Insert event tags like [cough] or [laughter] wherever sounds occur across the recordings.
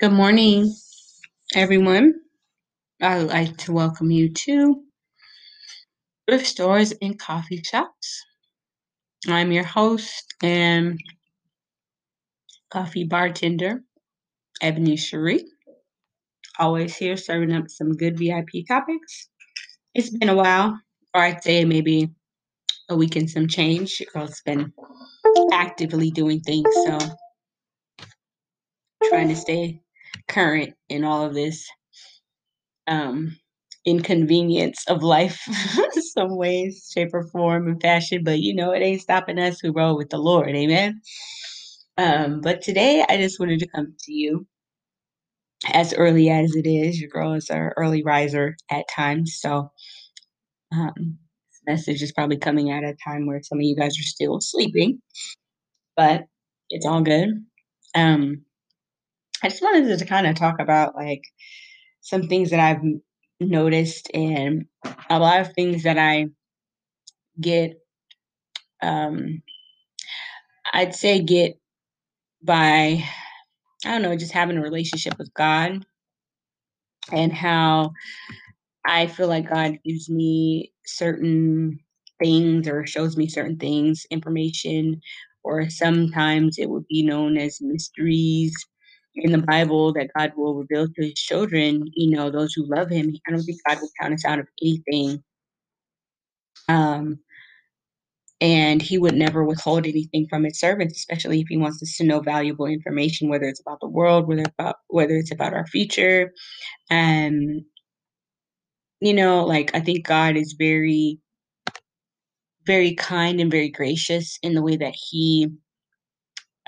Good morning, everyone. I'd like to welcome you to thrift stores and coffee shops. I'm your host and coffee bartender, Ebony Cherie. Always here serving up some good VIP topics. It's been a while, or I'd say maybe a week and some change. Girl's been actively doing things, so trying to stay current in all of this um, inconvenience of life, [laughs] some ways, shape, or form, and fashion. But you know, it ain't stopping us who roll with the Lord. Amen. Um, but today, I just wanted to come to you as early as it is. Your girl is an early riser at times, so um, this message is probably coming at a time where some of you guys are still sleeping, but it's all good. Um, I just wanted to kind of talk about like some things that I've noticed and a lot of things that I get um I'd say get by I don't know, just having a relationship with God and how I feel like God gives me certain things or shows me certain things, information, or sometimes it would be known as mysteries in the Bible that God will reveal to his children, you know, those who love him. I don't think God will count us out of anything. Um, and he would never withhold anything from his servants, especially if he wants us to know valuable information, whether it's about the world, whether about whether it's about our future. And you know, like I think God is very, very kind and very gracious in the way that he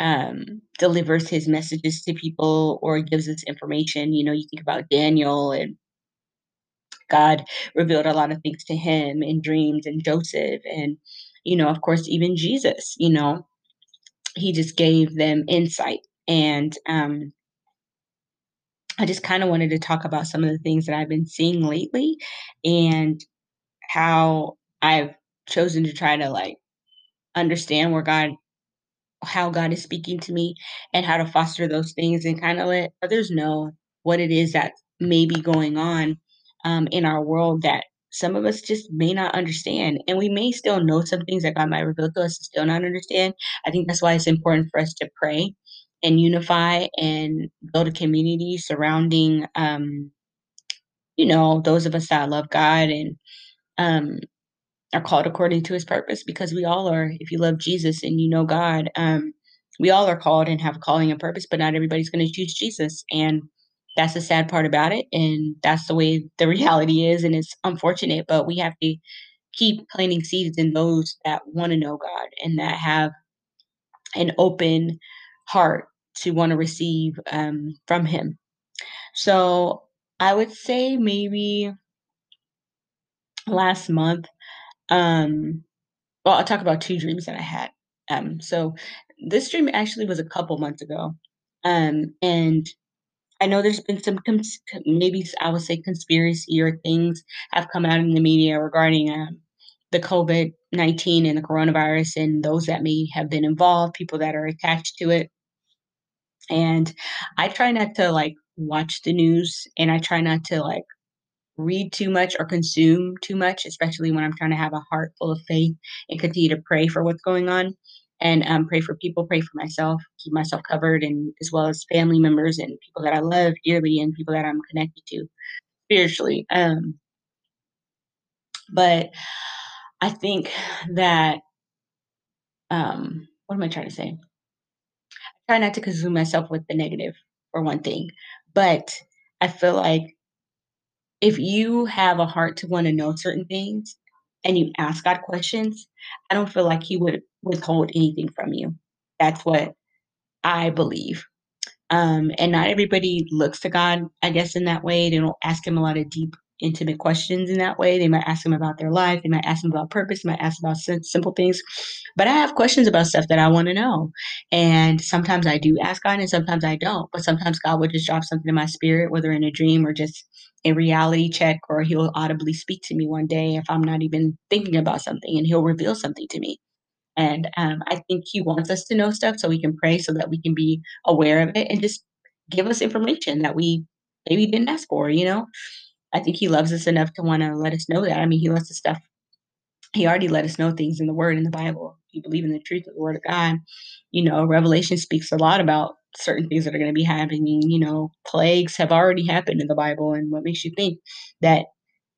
um, delivers his messages to people or gives us information. You know, you think about Daniel and God revealed a lot of things to him in dreams and Joseph and you know, of course, even Jesus, you know, he just gave them insight. And um, I just kind of wanted to talk about some of the things that I've been seeing lately and how I've chosen to try to like understand where God, how God is speaking to me and how to foster those things and kind of let others know what it is that may be going on um, in our world that some of us just may not understand. And we may still know some things that God might reveal to us still not understand. I think that's why it's important for us to pray and unify and build a community surrounding, um, you know, those of us that love God and um, are called according to his purpose because we all are, if you love Jesus and you know God, um, we all are called and have a calling and purpose, but not everybody's going to choose Jesus. And that's the sad part about it. And that's the way [laughs] the reality is. And it's unfortunate, but we have to keep planting seeds in those that want to know God and that have an open heart to want to receive um, from Him. So I would say maybe last month, um, well, I'll talk about two dreams that I had. Um, so this dream actually was a couple months ago. Um, and I know there's been some cons- maybe I would say conspiracy or things have come out in the media regarding um, the COVID 19 and the coronavirus and those that may have been involved, people that are attached to it. And I try not to like watch the news and I try not to like read too much or consume too much, especially when I'm trying to have a heart full of faith and continue to pray for what's going on and um, pray for people, pray for myself, keep myself covered, and as well as family members and people that I love dearly and people that I'm connected to spiritually. Um, but I think that um, what am I trying to say? I try not to consume myself with the negative for one thing, but I feel like if you have a heart to want to know certain things and you ask God questions, I don't feel like He would withhold anything from you. That's what I believe. Um, and not everybody looks to God, I guess, in that way. They don't ask Him a lot of deep, intimate questions in that way. They might ask Him about their life. They might ask Him about purpose. They might ask about simple things. But I have questions about stuff that I want to know. And sometimes I do ask God, and sometimes I don't. But sometimes God would just drop something in my spirit, whether in a dream or just a reality check, or He'll audibly speak to me one day if I'm not even thinking about something, and He'll reveal something to me. And um, I think he wants us to know stuff so we can pray so that we can be aware of it and just give us information that we maybe didn't ask for, you know? I think he loves us enough to wanna let us know that. I mean, he lets us stuff he already let us know things in the word in the Bible. If you believe in the truth of the word of God, you know, Revelation speaks a lot about certain things that are gonna be happening, you know, plagues have already happened in the Bible, and what makes you think that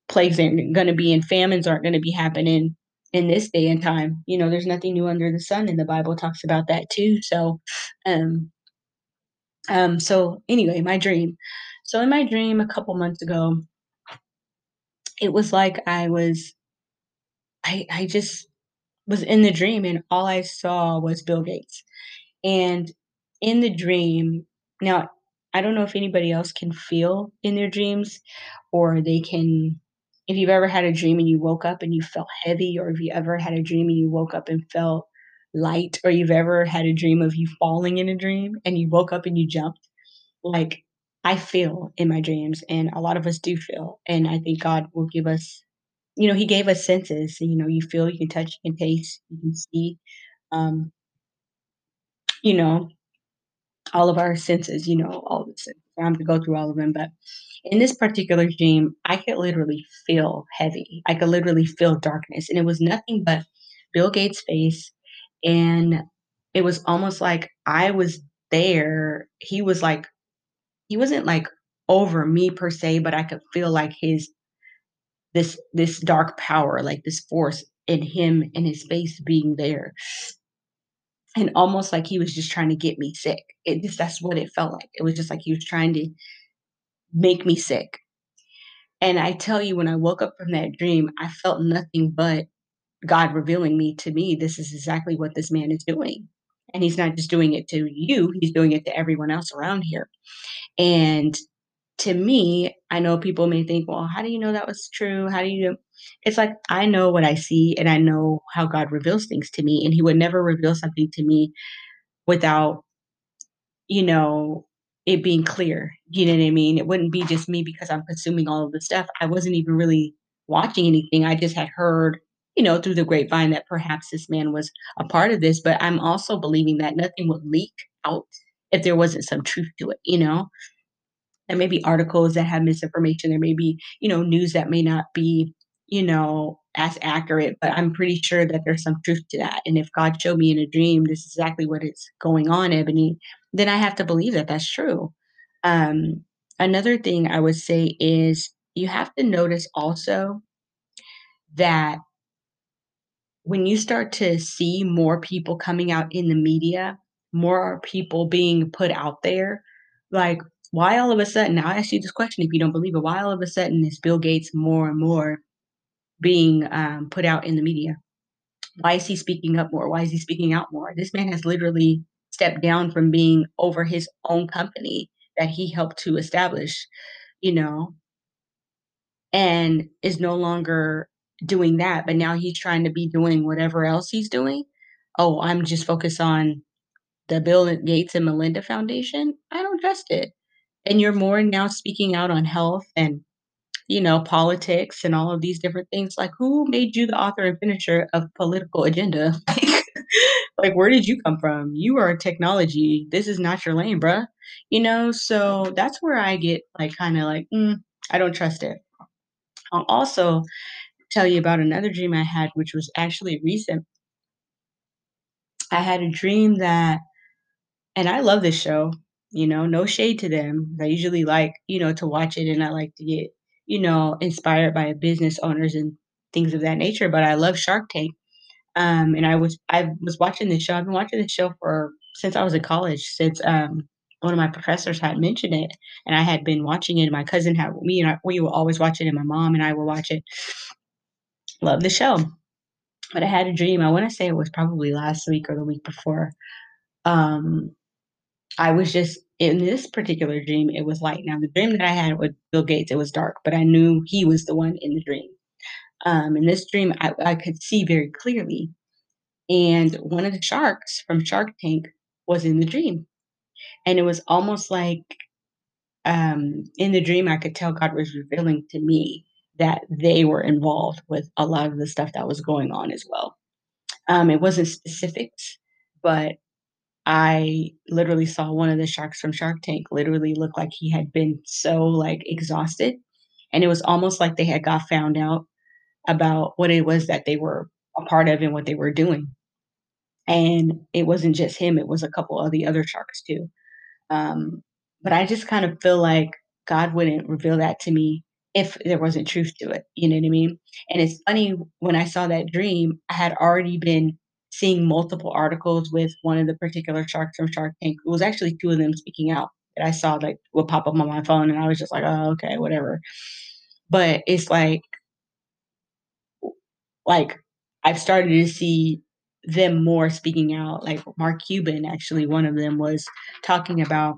plagues aren't gonna be and famines aren't gonna be happening in this day and time? You know, there's nothing new under the sun, and the Bible talks about that too. So, um um, so anyway, my dream. So in my dream a couple months ago it was like I was I I just was in the dream, and all I saw was Bill Gates. And in the dream now, I don't know if anybody else can feel in their dreams, or they can if you've ever had a dream and you woke up and you felt heavy, or if you ever had a dream and you woke up and felt light, or you've ever had a dream of you falling in a dream and you woke up and you jumped. Like, I feel in my dreams, and a lot of us do feel, and I think God will give us you know, he gave us senses, you know, you feel, you can touch, you can taste, you can see, um you know, all of our senses, you know, all the senses. I don't have to go through all of them, but in this particular dream, I could literally feel heavy. I could literally feel darkness, and it was nothing but Bill Gates' face, and it was almost like I was there. He was like he wasn't, like, over me per se, but I could feel, like, his this this dark power, like, this force in him and his face being there. And almost like he was just trying to get me sick. It just that's what it felt like. It was just like he was trying to make me sick. And I tell you, when I woke up from that dream, I felt nothing but God revealing me to me, this is exactly what this man is doing. And he's not just doing it to you, he's doing it to everyone else around here. And to me, I know people may think, "Well, how do you know that was true? How do you" It's like, I know what I see, and I know how God reveals things to me, and he would never reveal something to me without you know, it being clear, you know what I mean? It wouldn't be just me because I'm consuming all of the stuff. I wasn't even really watching anything. I just had heard, you know, through the grapevine that perhaps this man was a part of this, but I'm also believing that nothing would leak out if there wasn't some truth to it, you know? There may be articles that have misinformation, there may be, you know, news that may not be, you know, as accurate, but I'm pretty sure that there's some truth to that, and if God showed me in a dream, this is exactly what is going on, Ebony, then I have to believe that that's true. Um, another thing I would say is you have to notice also that when you start to see more people coming out in the media, more people being put out there, like, why all of a sudden now I ask you this question if you don't believe it, why all of a sudden is Bill Gates more and more being, um, put out in the media? Why is he speaking up more? Why is he speaking out more? This man has literally stepped down from being over his own company that he helped to establish, you know and is no longer doing that, but now he's trying to be doing whatever else he's doing. "Oh, I'm just focused on the Bill Gates and Melinda Foundation?" I don't trust it. And you're more now speaking out on health and, you know, politics and all of these different things, like, who made you the author and finisher of political agenda? [laughs] Like, where did you come from? You are a technology. This is not your lane, bruh. You know, so that's where I get, like, kinda like, "Mm, I don't trust it." I'll also tell you about another dream I had, which was actually recent. I had a dream that and I love this show, you know, no shade to them. I usually like, you know, to watch it, and I like to get, you know, inspired by business owners and things of that nature, but I love Shark Tank. Um, and I was I was watching this show I've been watching this show for since I was in college, since, um, one of my professors had mentioned it, and I had been watching it, my cousin had me and I we were always watching it, and my mom and I would watch it. Love the show. But I had a dream, I wanna say it was probably last week or the week before. Um, I was just in this particular dream, it was light. Now the dream that I had with Bill Gates, it was dark, but I knew he was the one in the dream. Um, in this dream, I I could see very clearly, and one of the sharks from Shark Tank was in the dream. And it was almost like, um, in the dream, I could tell God was revealing to me that they were involved with a lot of the stuff that was going on as well. Um, it wasn't specifics, but I literally saw one of the sharks from Shark Tank literally look like he had been so, like, exhausted, and it was almost like they had got found out about what it was that they were a part of and what they were doing. And it wasn't just him, it was a couple of the other sharks too. Um, but I just kind of feel like God wouldn't reveal that to me if there wasn't truth to it, you know what I mean? And it's funny, when I saw that dream, I had already been seeing multiple articles with one of the particular sharks from Shark Tank. It was actually 2 of them speaking out that I saw, like, would pop up on my phone, and I was just like, "Oh, okay, whatever." But it's like like, I've started to see them more speaking out, like, Mark Cuban, actually, one of them was talking about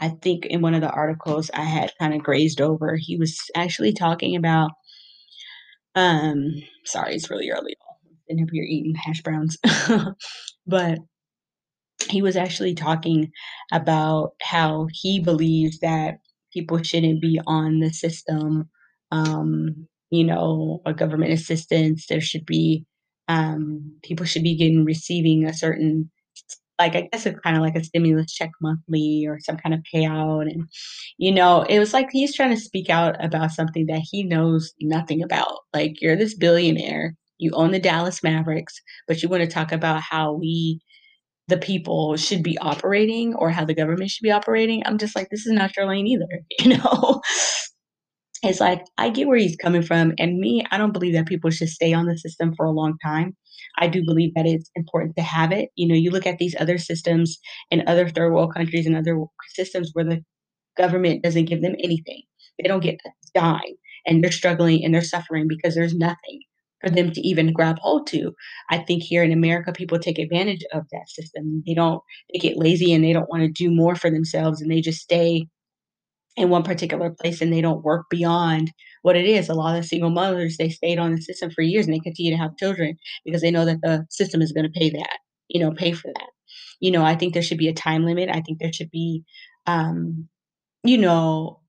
I think in one of the articles I had kinda grazed over, he was actually talking about um, sorry, it's really early, over here eating hash browns. [laughs] But he was actually talking about how he believes that people shouldn't be on the system, um, you know, or government assistance, there should be, um people should be getting receiving a certain like, I guess, it's kinda like a stimulus check monthly or some kind of payout, and, you know, it was like he's trying to speak out about something that he knows nothing about. Like, you're this billionaire, you own the Dallas Mavericks, but you wanna talk about how we, the people, should be operating or how the government should be operating? I'm just like, "This is not your lane either," [laughs] you know? It's like, I get where he's coming from, and me, I don't believe that people should stay on the system for a long time. I do believe that it's important to have it. You know, you look at these other systems in other third world countries and other systems where the government doesn't give them anything. They don't get a dime, and they're struggling and they're suffering because there's nothing for them to even grab hold to. I think here in America, people take advantage of that system. They don't they get lazy and they don't wanna do more for themselves, and they just stay in one particular place, and they don't work beyond what it is. A lot of single mothers, they stayed on the system for years, and they continue to have children because they know that the system is gonna pay that, you know, pay for that. You know, I think there should be a time limit. I think there should be, um, you know,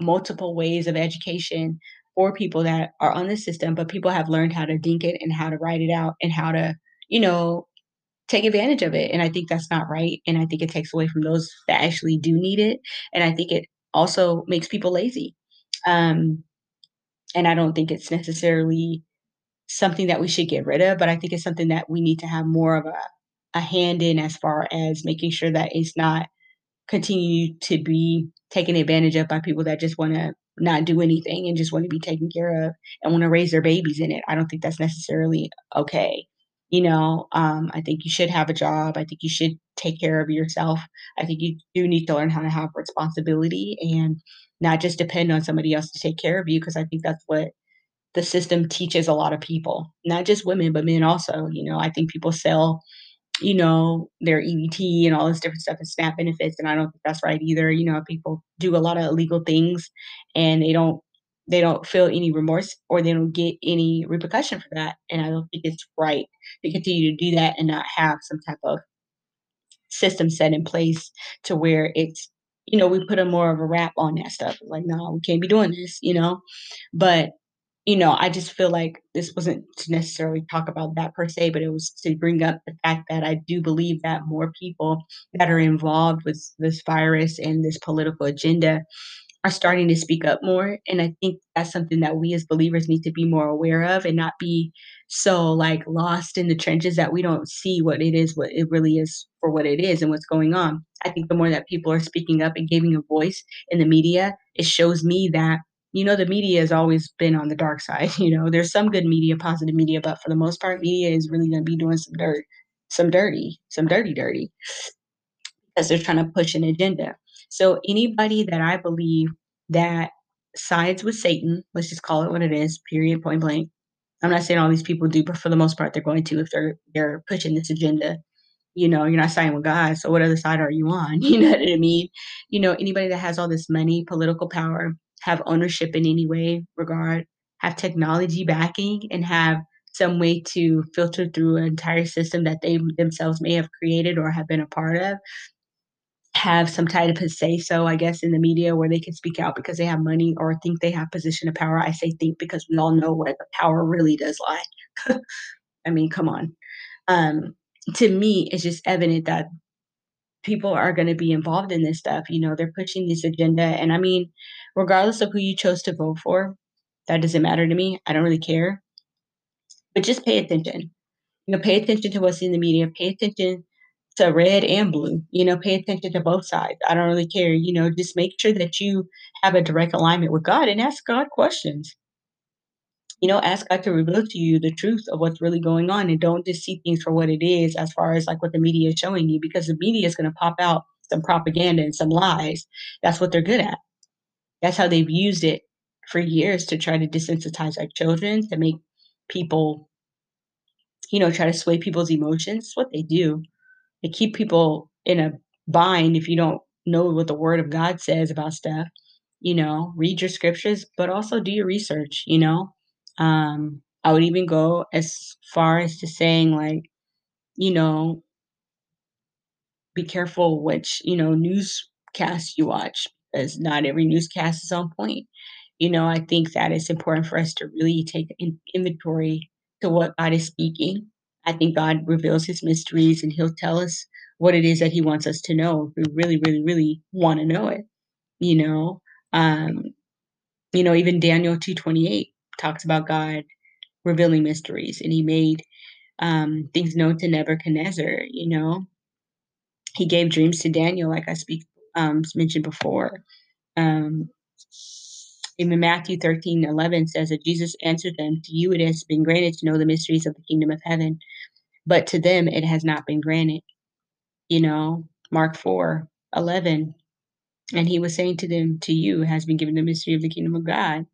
multiple ways of education for people that are on the system, but people have learned how to dink it and how to write it out and how to, you know, take advantage of it, and I think that's not right, and I think it takes away from those that actually do need it, and I think it also makes people lazy. Um, and I don't think it's necessarily something that we should get rid of, but I think it's something that we need to have more of a a hand in as far as making sure that it's not continue to be taken advantage of by people that just wanna not do anything and just wanna be taken care of and wanna raise their babies in it. I don't think that's necessarily okay. You know, um, I think you should have a job. I think you should take care of yourself. I think you do need to learn how to have responsibility and not just depend on somebody else to take care of you because I think that's what the system teaches a lot of people, not just women, but men also, you know, I think people sell, you know, their EBT and all this different stuff and SNAP benefits, and I don't think that's right either. You know, people do a lot of illegal things, and they don't they don't feel any remorse or they don't get any repercussion for that, and I don't think it's right to continue to do that and not have some type of system set in place to where it's you know, we put a more of a wrap on that stuff. Like, "No, we can't be doing this," you know? But, you know, I just feel like this wasn't to necessarily talk about that per se, but it was to bring up the fact that I do believe that more people that are involved with this virus and this political agenda are starting to speak up more, and I think that's something that we as believers need to be more aware of and not be so, like, lost in the trenches that we don't see what it is what it really is for what it is and what's going on. I think the more that people are speaking up and giving a voice in the media, it shows me that, you know, the media has always been on the dark side, [laughs] you know? There's some good media, positive media, but for the most part, media is really gonna be doing some dirt some dirty some dirty, dirty 'cause they're trying to push an agenda. So, anybody that I believe that sides with Satan, let's just call it what it is, period, point blank. I'm not saying all these people do, but for the most part, they're going to if they're they're pushing this agenda. You know, you're not siding with God, so what other side are you on? [laughs] You know what I mean? You know, anybody that has all this money, political power, have ownership in any way, regard, have technology backing, and have some way to filter through an entire system that they themselves may have created or have been a part of have some type of say-so, I guess, in the media where they can speak out because they have money or think they have position of power. I say think because we all know where the power really does lie. [laughs] I mean, come on. Um, to me, it's just evident that people are gonna be involved in this stuff, you know, they're pushing this agenda, and I mean, regardless of who you chose to vote for, that doesn't matter to me, I don't really care. But just pay attention. You know, pay attention to what's in the media, pay attention to red and blue, you know, pay attention to both sides, I don't really care, you know, just make sure that you have a direct alignment with God and ask God questions. You know, ask God to reveal to you the truth of what's really going on, and don't just see things for what it is as far as, like, what the media is showing you, because the media is gonna pop out some propaganda and some lies. That's what they're good at. That's how they've used it for years to try to desensitize our children, to make people you know, try to sway people's emotions, what they do. They keep people in a bind if you don't know what the word of God says about stuff, you know, read your scriptures, but also do your research, you know? Um, I would even go as far as to saying, like, you know be careful which, you know, newscast you watch, as not every newscast is on point. You know, I think that it's important for us to really take in inventory to what God is speaking. I think God reveals his mysteries, and he'll tell us what it is that he wants us to know, if we really, really, really wanna know it, you know? Um, you know, even Daniel 2:28 talks about God revealing mysteries, and he made, um, things known to Nebuchadnezzar, you know? He gave dreams to Daniel, like I speak um, mentioned before. Um, even Matthew 13:11 says that Jesus answered them, "To you it has been granted to know the mysteries of the kingdom of heaven, but to them it has not been granted." You know, Mark 4:11, and he was saying to them, "To you has been given the mystery of the kingdom of God."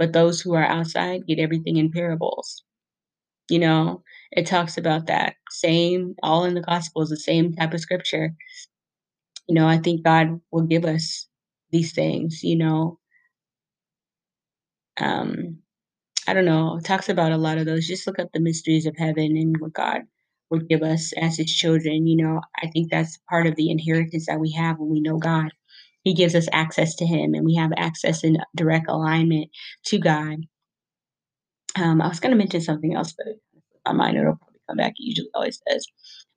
But those who are outside get everything in parables. You know, it talks about that same all in the gospels, the same type of scripture. You know, I think God will give us these things, you know? Um, I don't know, it talks about a lot of those just look up the mysteries of heaven and what God would give us as his children, you know? I think that's part of the inheritance that we have when we know God. He gives us access to him, and we have access in direct alignment to God. Um, I was gonna mention something else, but my mind it'll probably come back, it usually always does.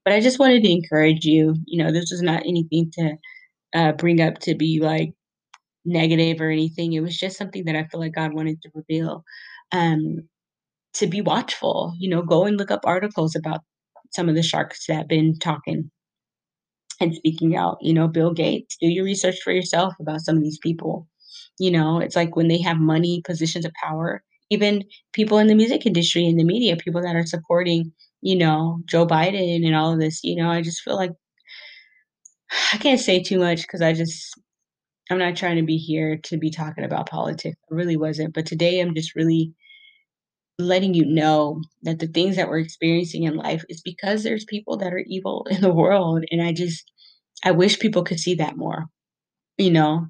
But I just wanted to encourage you, you know, this is not anything to, uh, bring up to be, like, negative or anything, it was just something that I feel like God wanted to reveal, um, to be watchful, you know, go and look up articles about some of the sharks that have been talking and speaking out, you know, Bill Gates, do your research for yourself about some of these people. You know, it's like when they have money, positions of power, even people in the music industry, in the media, people that are supporting, you know, Joe Biden and all of this, you know, I just feel like I can't say too much because I just I'm not trying to be here to be talking about politics, I really wasn't, but today I'm just really letting you know that the things that we're experiencing in life is because there's people that are evil in the world, and I just I wish people could see that more, you know?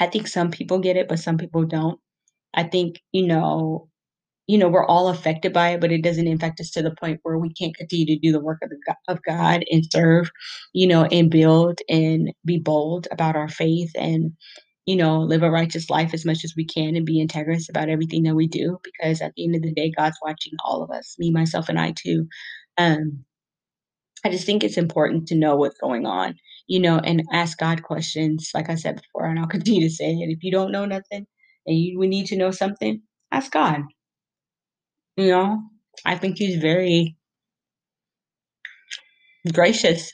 I think some people get it, but some people don't. I think, you know you know, we're all affected by it, but it doesn't affect us to the point where we can't continue to do the work of the of God and serve, you know, and build and be bold about our faith and, you know, live a righteous life as much as we can and be integrous about everything that we do, because at the end of the day, God's watching all of us, me, myself, and I too. Um, I just think it's important to know what's going on, you know, and ask God questions, like I said before, and I'll [laughs] continue to say it, if you don't know nothing and you need to know something, ask God. You know? I think he's very gracious.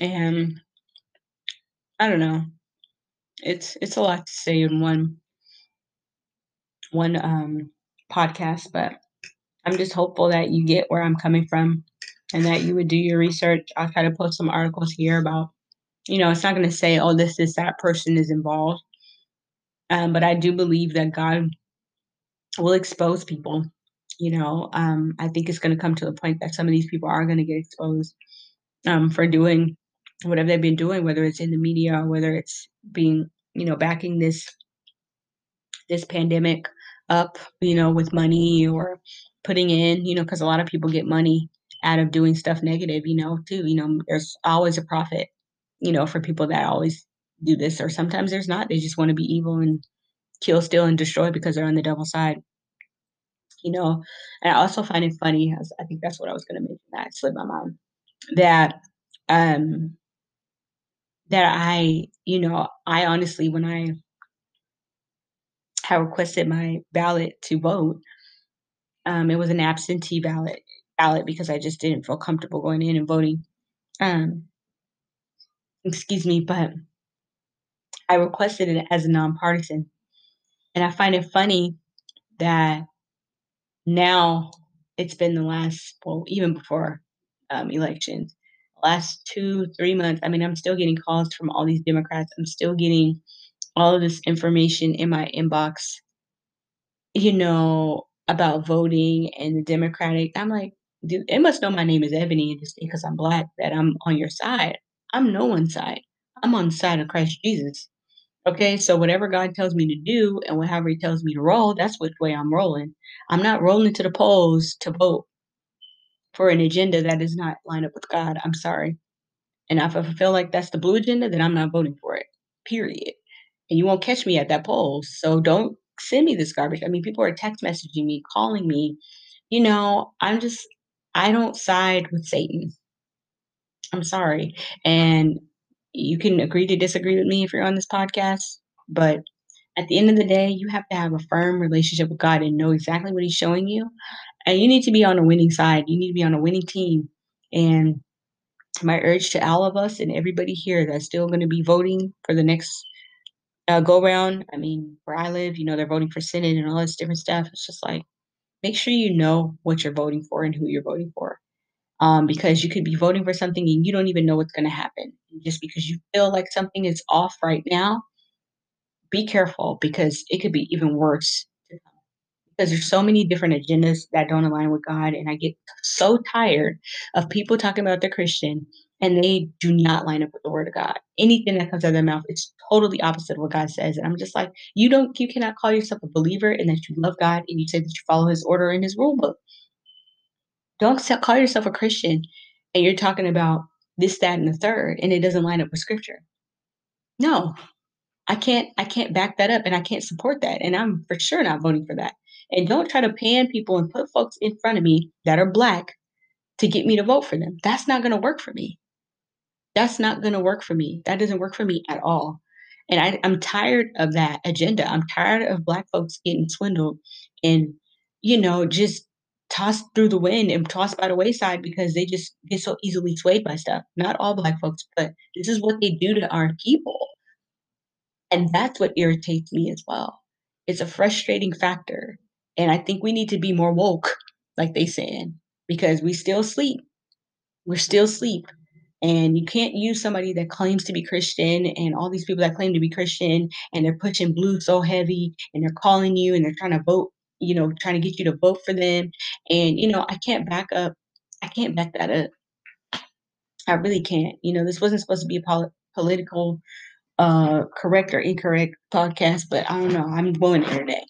And I don't know. It's it's a lot to say in one one, um, podcast, but I'm just hopeful that you get where I'm coming from and that you would do your research. I'll try to post some articles here about you know, it's not gonna say, "Oh, this is that person is involved." Um, but I do believe that God will expose people, you know? Um, I think it's gonna come to the point that some of these people are gonna get exposed, um, for doing whatever they've been doing, whether it's in the media whether it's being you know, backing this this pandemic up, you know, with money or putting in you know, because a lot of people get money out of doing stuff negative, you know, too, you know, there's always a profit, you know, for people that always do this, or sometimes there's not, they just wanna be evil and kill, steal, and destroy because they're on the devil side. You know, and I also find it funny, as I think that's what I was gonna mention, that slipped my mind, that, um that I you know, I honestly, when I had requested my ballot to vote, um, it was an absentee ballot ballot because I just didn't feel comfortable going in and voting, um excuse me, but I requested it as a nonpartisan, and I find it funny that now it's been the last well, even before, um, elections, last 2, 3 months, I mean, I'm still getting calls from all these Democrats, I'm still getting all of this information in my inbox you know, about voting and the Democratic I'm like, "Dude, it must know my name is Ebony just because I'm black that I'm on your side. I'm no one's side. I'm on the side of Christ Jesus, okay? So whatever God tells me to do and whatever he tells me to roll, that's which way I'm rolling. I'm not rolling to the polls to vote for an agenda that does not line up with God, I'm sorry. And if I feel like that's the blue agenda, then I'm not voting for it, period. And you won't catch me at that polls, so don't send me this garbage. I mean, people are text messaging me, calling me, you know, I'm just I don't side with Satan. I'm sorry, and you can agree to disagree with me if you're on this podcast, but at the end of the day, you have to have a firm relationship with God and know exactly what he's showing you, and you need to be on a winning side, you need to be on a winning team, and my urge to all of us and everybody here that's still gonna be voting for the next, uh, go round, I mean, where I live, you know, they're voting for Senate and all this different stuff, it's just like, make sure you know what you're voting for and who you're voting for, um, because you could be voting for something and you don't even know what's gonna happen, just because you feel like something is off right now be careful because it could be even worse to. Because there's so many different agendas that don't align with God, and I get so tired of people talking about they're Christian, and they do not line up with the word of God. Anything that comes out of their mouth is totally opposite of what God says, and I'm just like, "You don't you cannot call yourself a believer and that you love God and you say that you follow his order in his rule book." Don't call yourself a Christian, and you're talking about this, that, and the third, and it doesn't line up with scripture. No. I can't I can't back that up, and I can't support that, and I'm for sure not voting for that. And don't try to pan people and put folks in front of me that are black to get me to vote for them. That's not gonna work for me. That's not gonna work for me. That doesn't work for me at all. And I I'm tired of that agenda. I'm tired of black folks getting swindled and, you know, just tossed through the wind and tossed by the wayside because they just get so easily swayed by stuff. Not all black folks, but this is what they do to our people. And that's what irritates me as well. It's a frustrating factor, and I think we need to be more woke, like they saying, because we still sleep. We're still sleep, and you can't use somebody that claims to be Christian and all these people that claim to be Christian, and they're pushing blue so heavy, and they're calling you, and they're trying to vote, you know, trying to get you to vote for them, and, you know, I can't back up I can't back that up. I really can't. You know, this wasn't supposed to be a poli political, uh, correct or incorrect podcast, but I don't know, I'm going there today.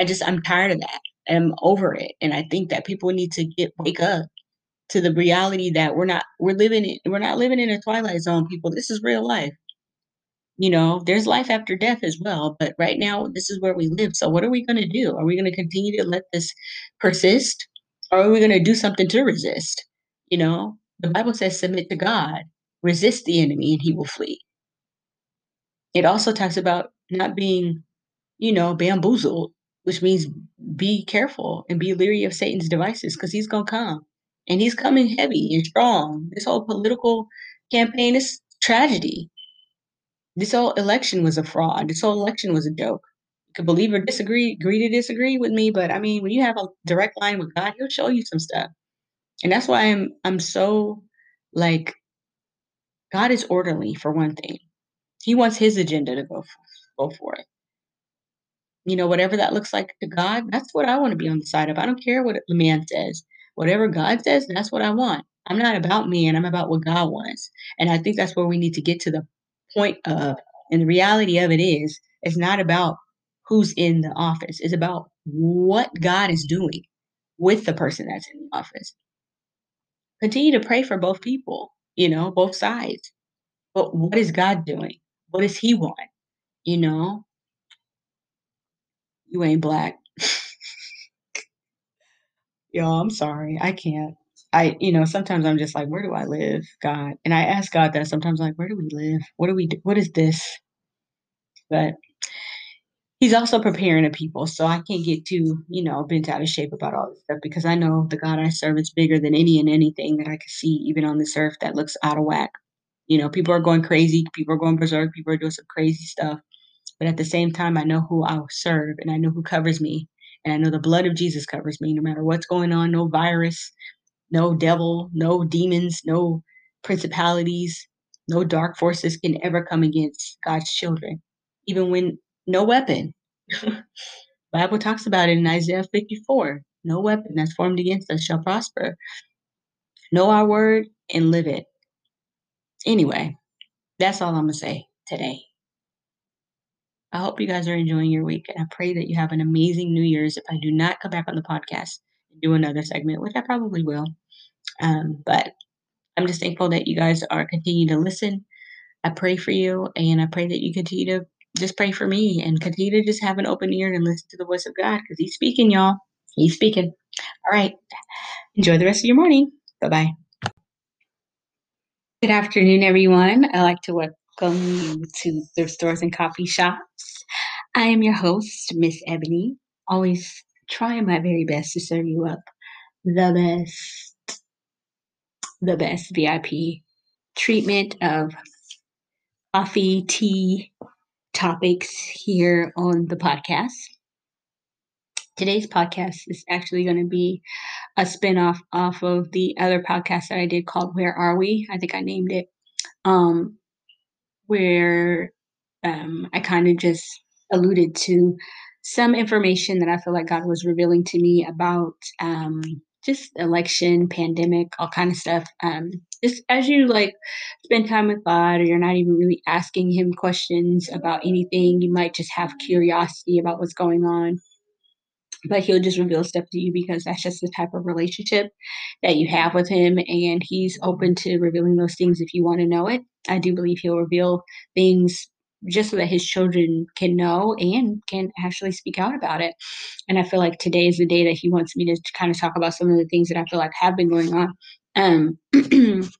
I just I'm tired of that, I'm over it, and I think that people need to get wake up to the reality that we're not we're living in we're not living in a twilight zone, people, this is real life. You know, there's life after death as well, but right now, this is where we live, so what are we gonna do? Are we gonna continue to let this persist, or are we gonna do something to resist? You know? The Bible says, "Submit to God, resist the enemy, and he will flee." It also talks about not being, you know, bamboozled, which means be careful and be leery of Satan's devices because he's gonna come, and he's coming heavy and strong. This whole political campaign is tragedy. This whole election was a fraud. This whole election was a joke. You can believe or disagree agree to disagree with me, but, I mean, when you have a direct line with God, he'll show you some stuff. And that's why I'm I'm so, like God is orderly, for one thing. He wants his agenda to go f go for it. You know, whatever that looks like to God, that's what I wanna be on the side of. I don't care what the man says. Whatever God says, that's what I want. I'm not about me, and I'm about what God wants, and I think that's where we need to get to the point of and the reality of it is, it's not about who's in the office, it's about what God is doing with the person that's in the office. Continue to pray for both people, you know, both sides. But what is God doing? What does he want? You know? You ain't black. Y'all, I'm sorry. I can't. I, you know, sometimes I'm just like, where do I live, God? And I ask God that sometimes, like, where do we live? What do we do? What is this? But He's also preparing a people, so I can't get too, you know, bent out of shape about all this stuff because I know the God I serve is bigger than any and anything that I could see, even on this earth, that looks out of whack. You know, people are going crazy, people are going berserk, people are doing some crazy stuff. But at the same time, I know who I will serve and I know who covers me. And I know the blood of Jesus covers me no matter what's going on, no virus, no devil, no demons, no principalities, no dark forces can ever come against God's children. Even when no weapon. [laughs] Bible talks about it in Isaiah 54. No weapon that's formed against us shall prosper. Know our word and live it. Anyway, that's all I'm gonna say today. I hope you guys are enjoying your week, and I pray that you have an amazing New Year's. If I do not come back on the podcast and do another segment, which I probably will, um, but I'm just thankful that you guys are continuing to listen. I pray for you, and I pray that you continue to just pray for me and continue to just have an open ear and listen to the voice of God because He's speaking, y'all. He's speaking. All right. Enjoy the rest of your morning. Bye bye. Good afternoon, everyone. I'd like to welcome you to Thrift Stores and Coffee Shops. I am your host, Miss Ebony, always trying my very best to serve you up the best, the best VIP treatment of coffee, tea topics here on the podcast. Today's podcast is actually going to be a spinoff off of the other podcast that I did called Where Are We? I think I named it. Um, where um, I kind of just alluded to some information that I feel like God was revealing to me about um, just election, pandemic, all kind of stuff. Um, just as you like spend time with God, or you're not even really asking Him questions about anything, you might just have curiosity about what's going on but he'll just reveal stuff to you because that's just the type of relationship that you have with him and he's open to revealing those things if you want to know it i do believe he'll reveal things just so that his children can know and can actually speak out about it and i feel like today is the day that he wants me to, kind of talk about some of the things that i feel like have been going on um [clears throat]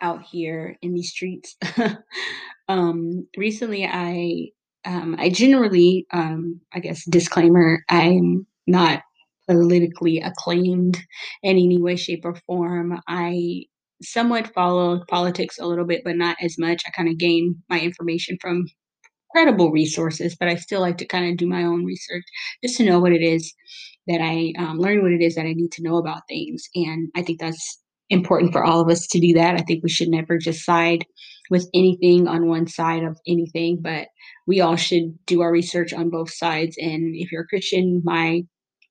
out here in these streets [laughs] um recently i um, I generally, um, I guess, disclaimer, I'm not politically acclaimed in any way, shape, or form. I somewhat follow politics a little bit, but not as much. I kind of gain my information from credible resources, but I still like to kind of do my own research just to know what it is that I um, learn what it is that I need to know about things. And I think that's important for all of us to do that. I think we should never just side with anything on one side of anything, but we all should do our research on both sides. And if you're a Christian, my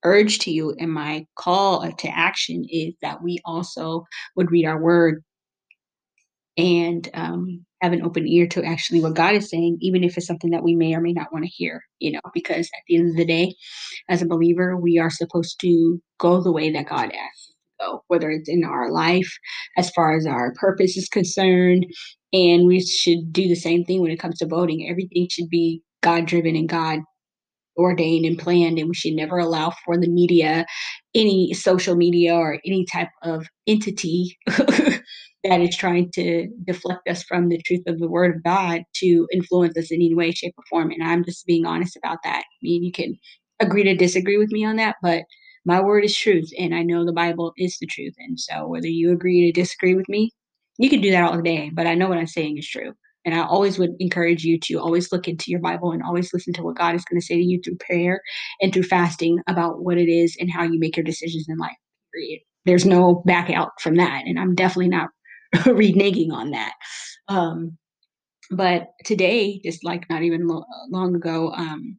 urge to you and my call to action is that we also would read our word and um, have an open ear to actually what God is saying, even if it's something that we may or may not want to hear, you know, because at the end of the day, as a believer, we are supposed to go the way that God asks us to go, whether it's in our life, as far as our purpose is concerned. And we should do the same thing when it comes to voting. Everything should be God driven and God ordained and planned and we should never allow for the media any social media or any type of entity [laughs] that is trying to deflect us from the truth of the word of god to influence us in any way shape or form. And i'm just being honest about that. I mean you can agree to disagree with me on that but my word is truth and i know the bible is the truth. And so whether you agree to disagree with me you can do that all day but i know what i'm saying is true and I always would encourage you to always look into your Bible and always listen to what God is going to say to you through prayer and through fasting about what it is and how you make your decisions in life. There's no back out from that. And I'm definitely not [laughs] reneging on that. Um, but today, just like not even lo- long ago, um,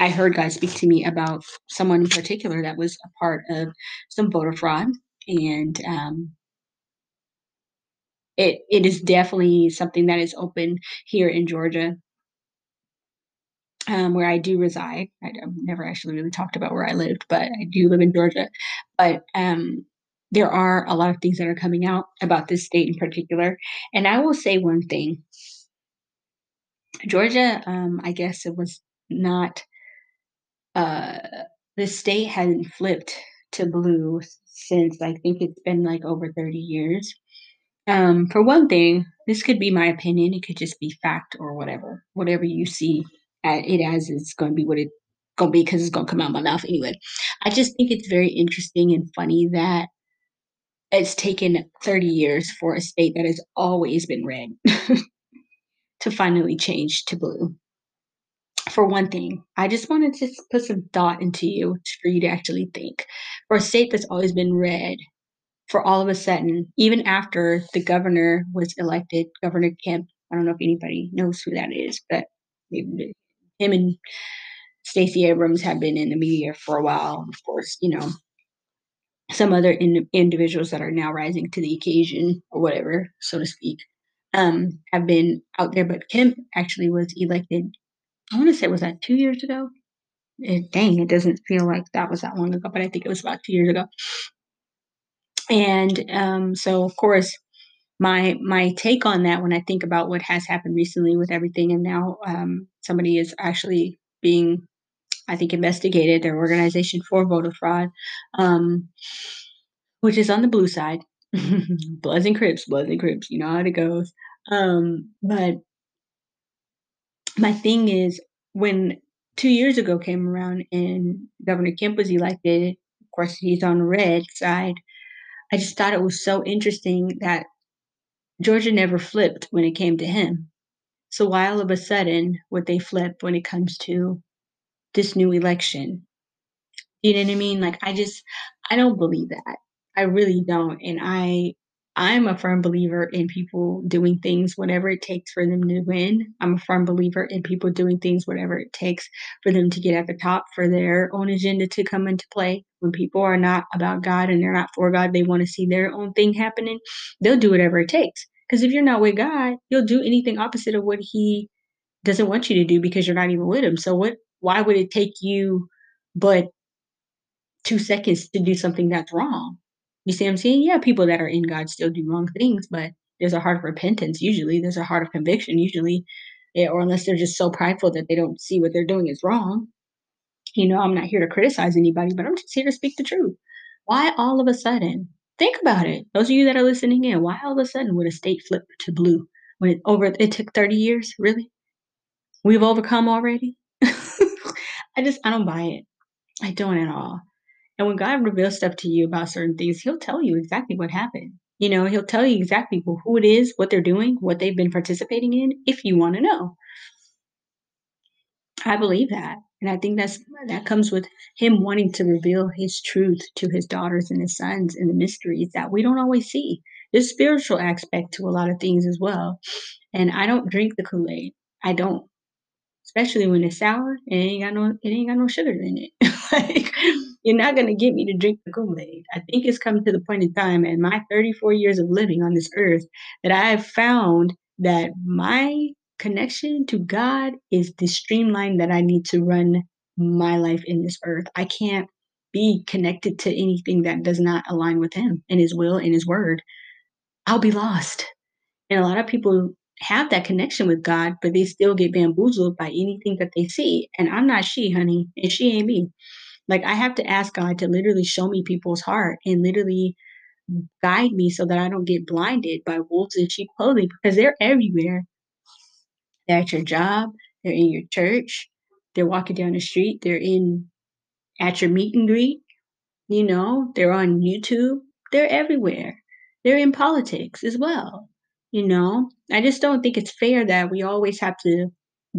I heard God speak to me about someone in particular that was a part of some voter fraud. And um, it it is definitely something that is open here in Georgia, um, where I do reside. I, have never actually really talked about where I lived, but I do live in Georgia. But um, there are a lot of things that are coming out about this state in particular, and I will say one thing: Georgia, um, I guess it was not. Uh, the state hadn't flipped to blue since I think it's been, like, over 30 years. Um, for one thing, this could be my opinion, it could just be fact or whatever. Whatever you see it as it's gonna be what it's gonna be because it's gonna come out of my mouth anyway. I just think it's very interesting and funny that it's taken 30 years for a state that has always been red [laughs] to finally change to blue. For one thing, I just wanted to put some thought into you for you to actually think. For a state that's always been red, for all of a sudden, even after the governor was elected, Governor Kemp, I don't know if anybody knows who that is, but him and Stacey Abrams have been in the media for a while, of course, you know some other indi individuals that are now rising to the occasion or whatever, so to speak, um, have been out there, but Kemp actually was elected, I wanna say was that 2 years ago? Eh, dang, it doesn't feel like that was that long ago, but I think it was about 2 years ago. And, um, so, of course, my my take on that when I think about what has happened recently with everything and now, um, somebody is actually being, I think, investigated, their organization for voter fraud, um, which is on the blue side. [laughs] Bloods and Crips, Bloods and Crips, you know how it goes. Um, but my thing is when 2 years ago came around and Governor Kemp was elected, of course, he's on the red side, I just thought it was so interesting that Georgia never flipped when it came to him. So why all of a sudden would they flip when it comes to this new election? You know what I mean? Like, I just I don't believe that. I really don't, and I I'm a firm believer in people doing things whatever it takes for them to win. I'm a firm believer in people doing things whatever it takes for them to get at the top for their own agenda to come into play. When people are not about God and they're not for God, they wanna see their own thing happening, they'll do whatever it takes. Because if you're not with God, you'll do anything opposite of what he doesn't want you to do because you're not even with him. So what why would it take you but 2 seconds to do something that's wrong? You see what I'm saying? Yeah, people that are in God still do wrong things, but there's a heart of repentance usually, there's a heart of conviction usually, eh, or unless they're just so prideful that they don't see what they're doing is wrong. You know, I'm not here to criticize anybody, but I'm just here to speak the truth. Why all of a sudden think about it, those of you that are listening in, why all of a sudden would a state flip to blue when it over it took 30 years, really? We've overcome already? [laughs] I just I don't buy it. I don't at all. And when God reveals stuff to you about certain things, he'll tell you exactly what happened. You know, he'll tell you exactly who it is, what they're doing, what they've been participating in, if you wanna know. I believe that, and I think that's that comes with him wanting to reveal his truth to his daughters and his sons and the mysteries that we don't always see. There's spiritual aspect to a lot of things as well, and I don't drink the Kool-Aid. I don't. Especially when it's sour, it ain't got no it ain't got no sugar in it. [laughs] [laughs] Like, you're not gonna get me to drink the Kool-Aid. I think it's come to the point in time in my 34 years of living on this earth that I have found that my connection to God is the streamline that I need to run my life in this earth. I can't be connected to anything that does not align with him and his will and his word. I'll be lost. And a lot of people have that connection with God, but they still get bamboozled by anything that they see, and I'm not she, honey, and she ain't me. Like, I have to ask God to literally show me people's heart and literally guide me so that I don't get blinded by wolves in sheep clothing because they're everywhere. They're at your job, they're in your church, they're walking down the street, they're in at your meet and greet, you know, they're on YouTube, they're everywhere. They're in politics as well, you know? I just don't think it's fair that we always have to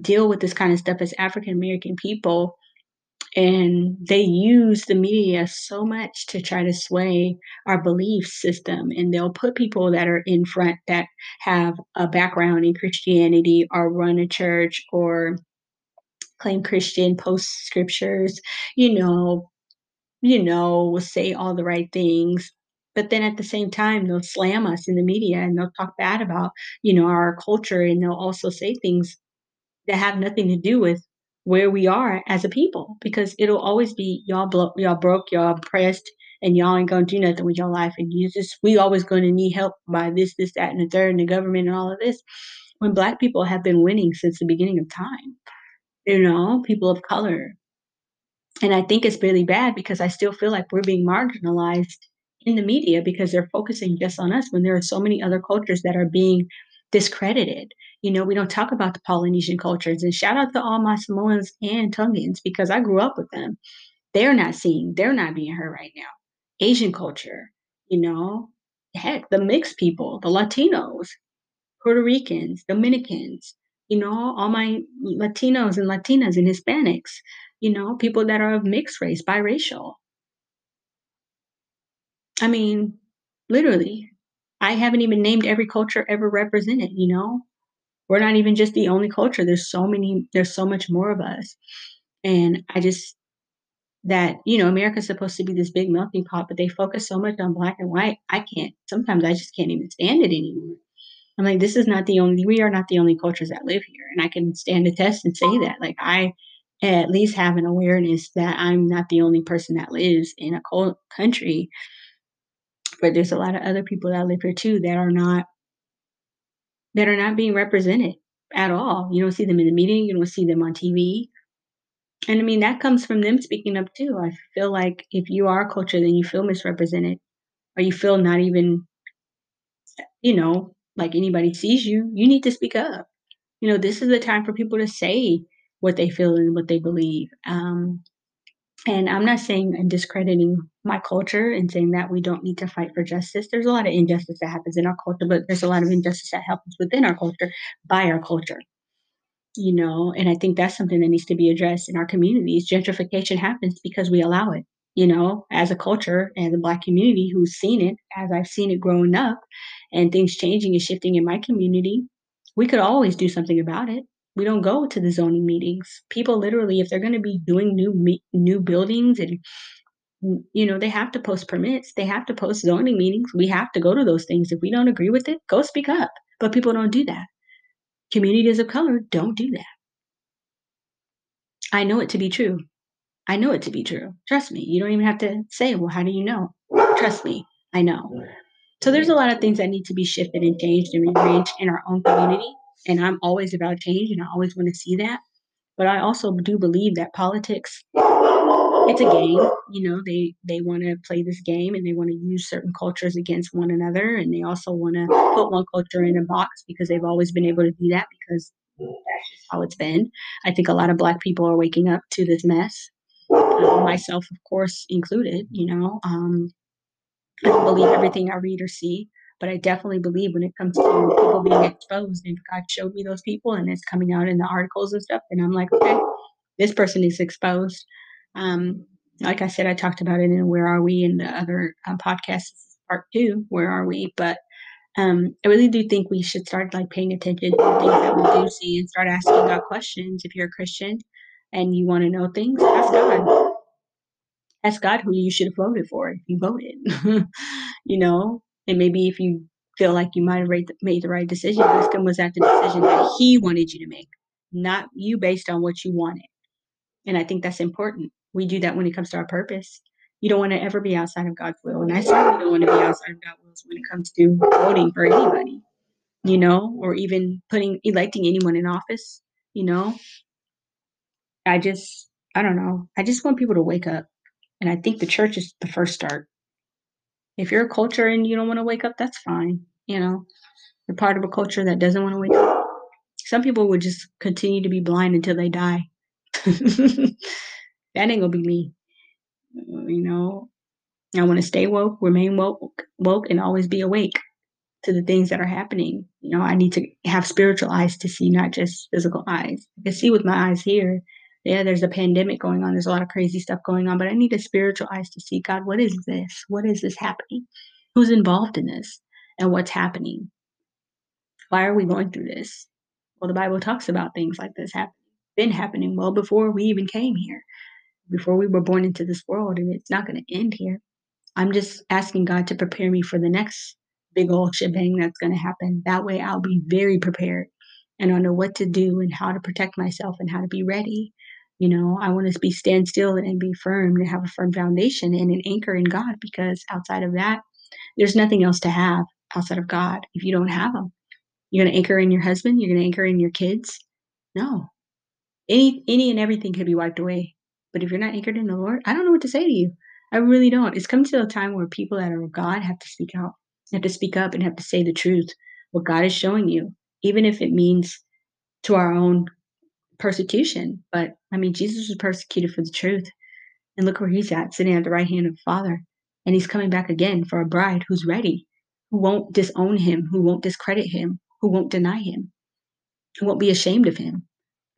deal with this kinda stuff as African American people, and they use the media so much to try to sway our belief system, and they'll put people that are in front that have a background in Christianity or run a church or claim Christian, post scriptures, you know you know, will say all the right things, but then at the same time, they'll slam us in the media, and they'll talk bad about, you know, our culture, and they'll also say things that have nothing to do with where we are as a people, because it'll always be y'all blo y'all broke, y'all oppressed, and y'all ain't gonna do nothing with your life, and you just we always gonna need help by this, this, that, and the third, and the government and all of this, when Black people have been winning since the beginning of time, you know, people of color. And I think it's really bad because I still feel like we're being marginalized in the media because they're focusing just on us when there are so many other cultures that are being discredited. You know, we don't talk about the Polynesian cultures. And shout out to all my Samoans and Tongans because I grew up with them. They're not seeing, they're not being heard right now. Asian culture, you know, heck, the mixed people, the Latinos, Puerto Ricans, Dominicans, you know, all my Latinos and Latinas and Hispanics, you know, people that are of mixed race, biracial. I mean, literally, I haven't even named every culture ever represented, you know? We're not even just the only culture. There's so many, there's so much more of us. And I just, that, you know, America's supposed to be this big melting pot, but they focus so much on black and white. I can't, sometimes I just can't even stand it anymore. I'm like, this is not the only, we are not the only cultures that live here. And I can stand a test and say that. Like, I at least have an awareness that I'm not the only person that lives in a cold country but there's a lot of other people that live here too that are not that are not being represented at all. You don't see them in the meeting, you don't see them on TV. And I mean that comes from them speaking up too. I feel like if you are a culture then you feel misrepresented or you feel not even you know, like anybody sees you, you need to speak up. You know, this is the time for people to say what they feel and what they believe. Um, and I'm not saying and discrediting my culture and saying that we don't need to fight for justice. There's a lot of injustice that happens in our culture, but there's a lot of injustice that happens within our culture by our culture. You know, and I think that's something that needs to be addressed in our communities. Gentrification happens because we allow it. You know, as a culture, as a Black community who's seen it, as I've seen it growing up, and things changing and shifting in my community, we could always do something about it we don't go to the zoning meetings. People literally, if they're going to be doing new me- new buildings and Mm, you know they have to post permits, they have to post zoning meetings. We have to go to those things. If we don't agree with it, go speak up. But people don't do that. Communities of color don't do that. I know it to be true. I know it to be true. Trust me. You don't even have to say, well, how do you know? Trust me. I know. So there's a lot of things that need to be shifted and changed and rearranged in our own community and I'm always about change and I always want to see that. But I also do believe that politics it's a game, you know, they they want to play this game and they want to use certain cultures against one another and they also want to put one culture in a box because they've always been able to do that because that's just how it's been. I think a lot of black people are waking up to this mess. Uh, myself, of course, included. You know, um, I don't believe everything I read or see, but I definitely believe when it comes to people being exposed, and God showed me those people and it's coming out in the articles and stuff, and I'm like, okay, this person is exposed. Um, like I said, I talked about it in Where Are We in the other uh, podcast, part two, Where Are We? But um, I really do think we should start like paying attention to things that we do see and start asking God questions. If you're a Christian and you want to know things, ask God. Ask God who you should have voted for if you voted. [laughs] you know, and maybe if you feel like you might have made the right decision, ask him was that the decision that he wanted you to make, not you based on what you wanted. And I think that's important. We do that when it comes to our purpose. You don't want to ever be outside of God's will. And I certainly don't want to be outside of God's will when it comes to voting for anybody, you know, or even putting electing anyone in office, you know. I just I don't know. I just want people to wake up. And I think the church is the first start. If you're a culture and you don't want to wake up, that's fine. You know, you're part of a culture that doesn't want to wake up. Some people would just continue to be blind until they die. [laughs] that ain't gonna be me. Uh, you know, I want to stay woke, remain woke, woke, and always be awake to the things that are happening. You know, I need to have spiritual eyes to see, not just physical eyes. I can see with my eyes here yeah, there's a pandemic going on. There's a lot of crazy stuff going on, but I need a spiritual eyes to see God, what is this? What is this happening? Who's involved in this? And what's happening? Why are we going through this? Well, the Bible talks about things like this happening, been happening well before we even came here, before we were born into this world, and it's not going to end here. I'm just asking God to prepare me for the next big old shebang that's going to happen. That way I'll be very prepared and I'll know what to do and how to protect myself and how to be ready you know, I want to be stand still and be firm and have a firm foundation and an anchor in God because outside of that, there's nothing else to have outside of God if you don't have them. You're going to anchor in your husband, you're going to anchor in your kids. No. Any any and everything could be wiped away. But if you're not anchored in the Lord, I don't know what to say to you. I really don't. It's come to a time where people that are God have to speak out, have to speak up and have to say the truth, what God is showing you, even if it means to our own persecution. But I mean, Jesus was persecuted for the truth. And look where he's at, sitting at the right hand of the Father. And he's coming back again for a bride who's ready, who won't disown him, who won't discredit him, who won't deny him, who won't be ashamed of him.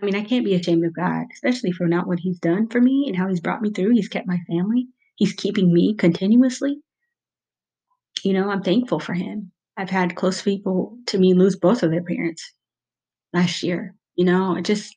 I mean, I can't be ashamed of God, especially for not what he's done for me and how he's brought me through. He's kept my family. He's keeping me continuously. You know, I'm thankful for him. I've had close people to me lose both of their parents last year. You know, it just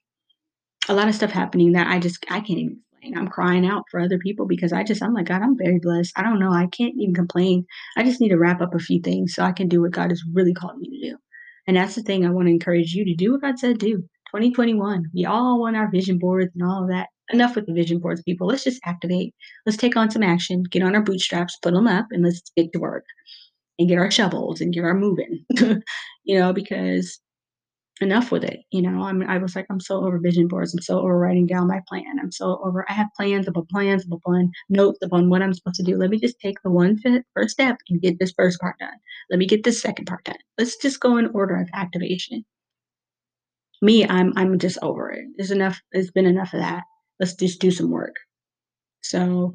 a lot of stuff happening that I just I can't even explain. I'm crying out for other people because I just I'm like God, I'm very blessed. I don't know. I can't even complain. I just need to wrap up a few things so I can do what God has really called me to do. And that's the thing I want to encourage you to do what God said do. 2021. We all want our vision boards and all of that. Enough with the vision boards, people. Let's just activate. Let's take on some action, get on our bootstraps, put them up, and let's get to work and get our shovels and get our moving. [laughs] you know, because enough with it. You know, I'm, I was like, I'm so over vision boards. I'm so over writing down my plan. I'm so over, I have plans upon plans upon notes upon what I'm supposed to do. Let me just take the one first step and get this first part done. Let me get this second part done. Let's just go in order of activation. Me, I'm, I'm just over it. There's enough. It's been enough of that. Let's just do some work. So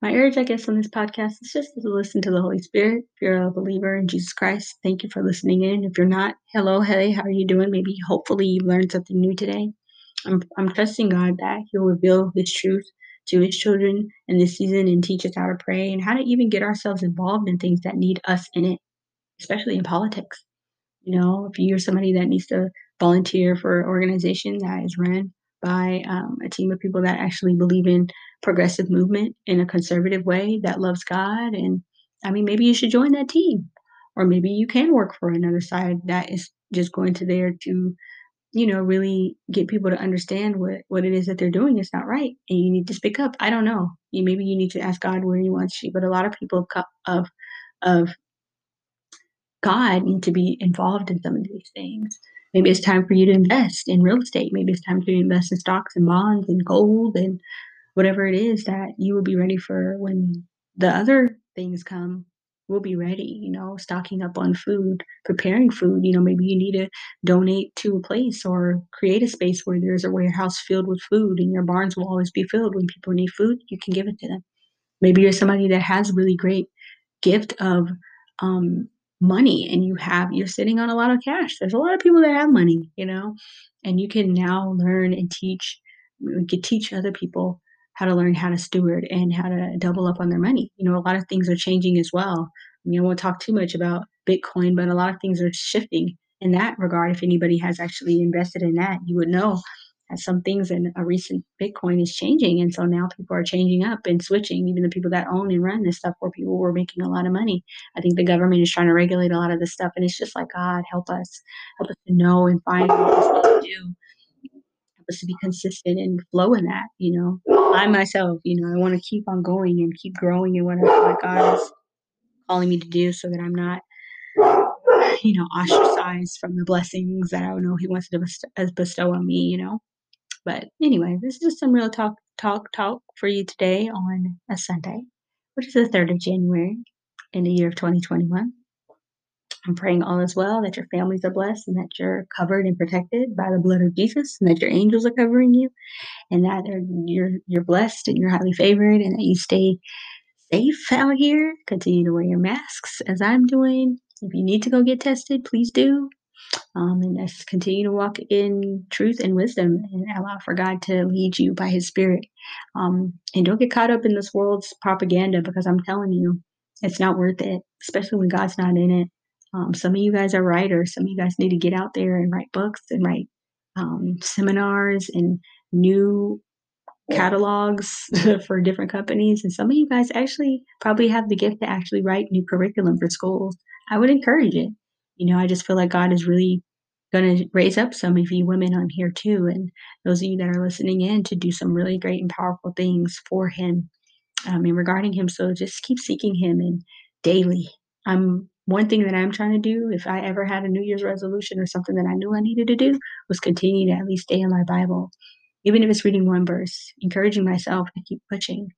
my urge, I guess, on this podcast is just to listen to the Holy Spirit. If you're a believer in Jesus Christ, thank you for listening in. If you're not, hello, hey, how are you doing? Maybe, hopefully, you learned something new today. I'm, I'm trusting God that He'll reveal His truth to His children in this season and teach us how to pray and how to even get ourselves involved in things that need us in it, especially in politics. You know, if you're somebody that needs to volunteer for an organization that is run by um, a team of people that actually believe in progressive movement in a conservative way that loves God. And I mean, maybe you should join that team, or maybe you can work for another side that is just going to there to, you know, really get people to understand what what it is that they're doing is not right, and you need to speak up. I don't know. You maybe you need to ask God where He wants you, but a lot of people of of God need to be involved in some of these things. Maybe it's time for you to invest in real estate. Maybe it's time to invest in stocks and bonds and gold and whatever it is that you will be ready for when the other things come. We'll be ready, you know, stocking up on food, preparing food. You know, maybe you need to donate to a place or create a space where there's a warehouse filled with food and your barns will always be filled. When people need food, you can give it to them. Maybe you're somebody that has really great gift of um, money and you have you're sitting on a lot of cash. There's a lot of people that have money, you know, and you can now learn and teach you can teach other people how to learn how to steward and how to double up on their money. You know, a lot of things are changing as well. I mean, I won't talk too much about Bitcoin, but a lot of things are shifting in that regard. If anybody has actually invested in that, you would know some things in a recent Bitcoin is changing. And so now people are changing up and switching, even the people that own and run this stuff where people were making a lot of money. I think the government is trying to regulate a lot of this stuff. And it's just like, God, help us. Help us to know and find what to do. Help us to be consistent and flow in that, you know. I myself, you know, I want to keep on going and keep growing in what I feel like God is calling me to do so that I'm not you know, ostracized from the blessings that I know He wants to bestow on me, you know. But anyway, this is just some real talk, talk, talk for you today on a Sunday, which is the 3rd of January in the year of 2021. I'm praying all is well, that your families are blessed, and that you're covered and protected by the blood of Jesus, and that your angels are covering you, and that you're you're blessed and you're highly favored, and that you stay safe out here. Continue to wear your masks as I'm doing. If you need to go get tested, please do. Um, and just continue to walk in truth and wisdom and allow for God to lead you by His Spirit. Um, and don't get caught up in this world's propaganda because I'm telling you, it's not worth it, especially when God's not in it. Um, some of you guys are writers. Some of you guys need to get out there and write books and write um, seminars and new catalogs [laughs] for different companies. And some of you guys actually probably have the gift to actually write new curriculum for schools. I would encourage it you know, I just feel like God is really going to raise up some of you women on here too, and those of you that are listening in to do some really great and powerful things for Him um, and regarding Him. So just keep seeking Him and daily. I'm one thing that I'm trying to do. If I ever had a New Year's resolution or something that I knew I needed to do, was continue to at least stay in my Bible. even if it's reading one verse, encouraging myself to keep pushing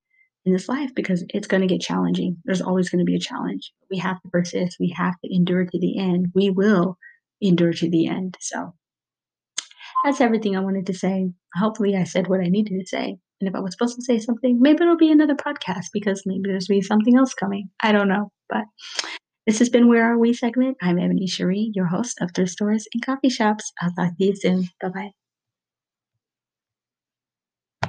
in this life because it's going to get challenging. There's always going to be a challenge. We have to persist. We have to endure to the end. We will endure to the end. So that's everything I wanted to say. Hopefully, I said what I needed to say. And if I was supposed to say something, maybe it'll be another podcast because maybe there's be something else coming. I don't know. But this has been Where Are We segment. I'm Ebony Cherie, your host of Thrift Stores and Coffee Shops. I'll talk to you soon. Bye bye.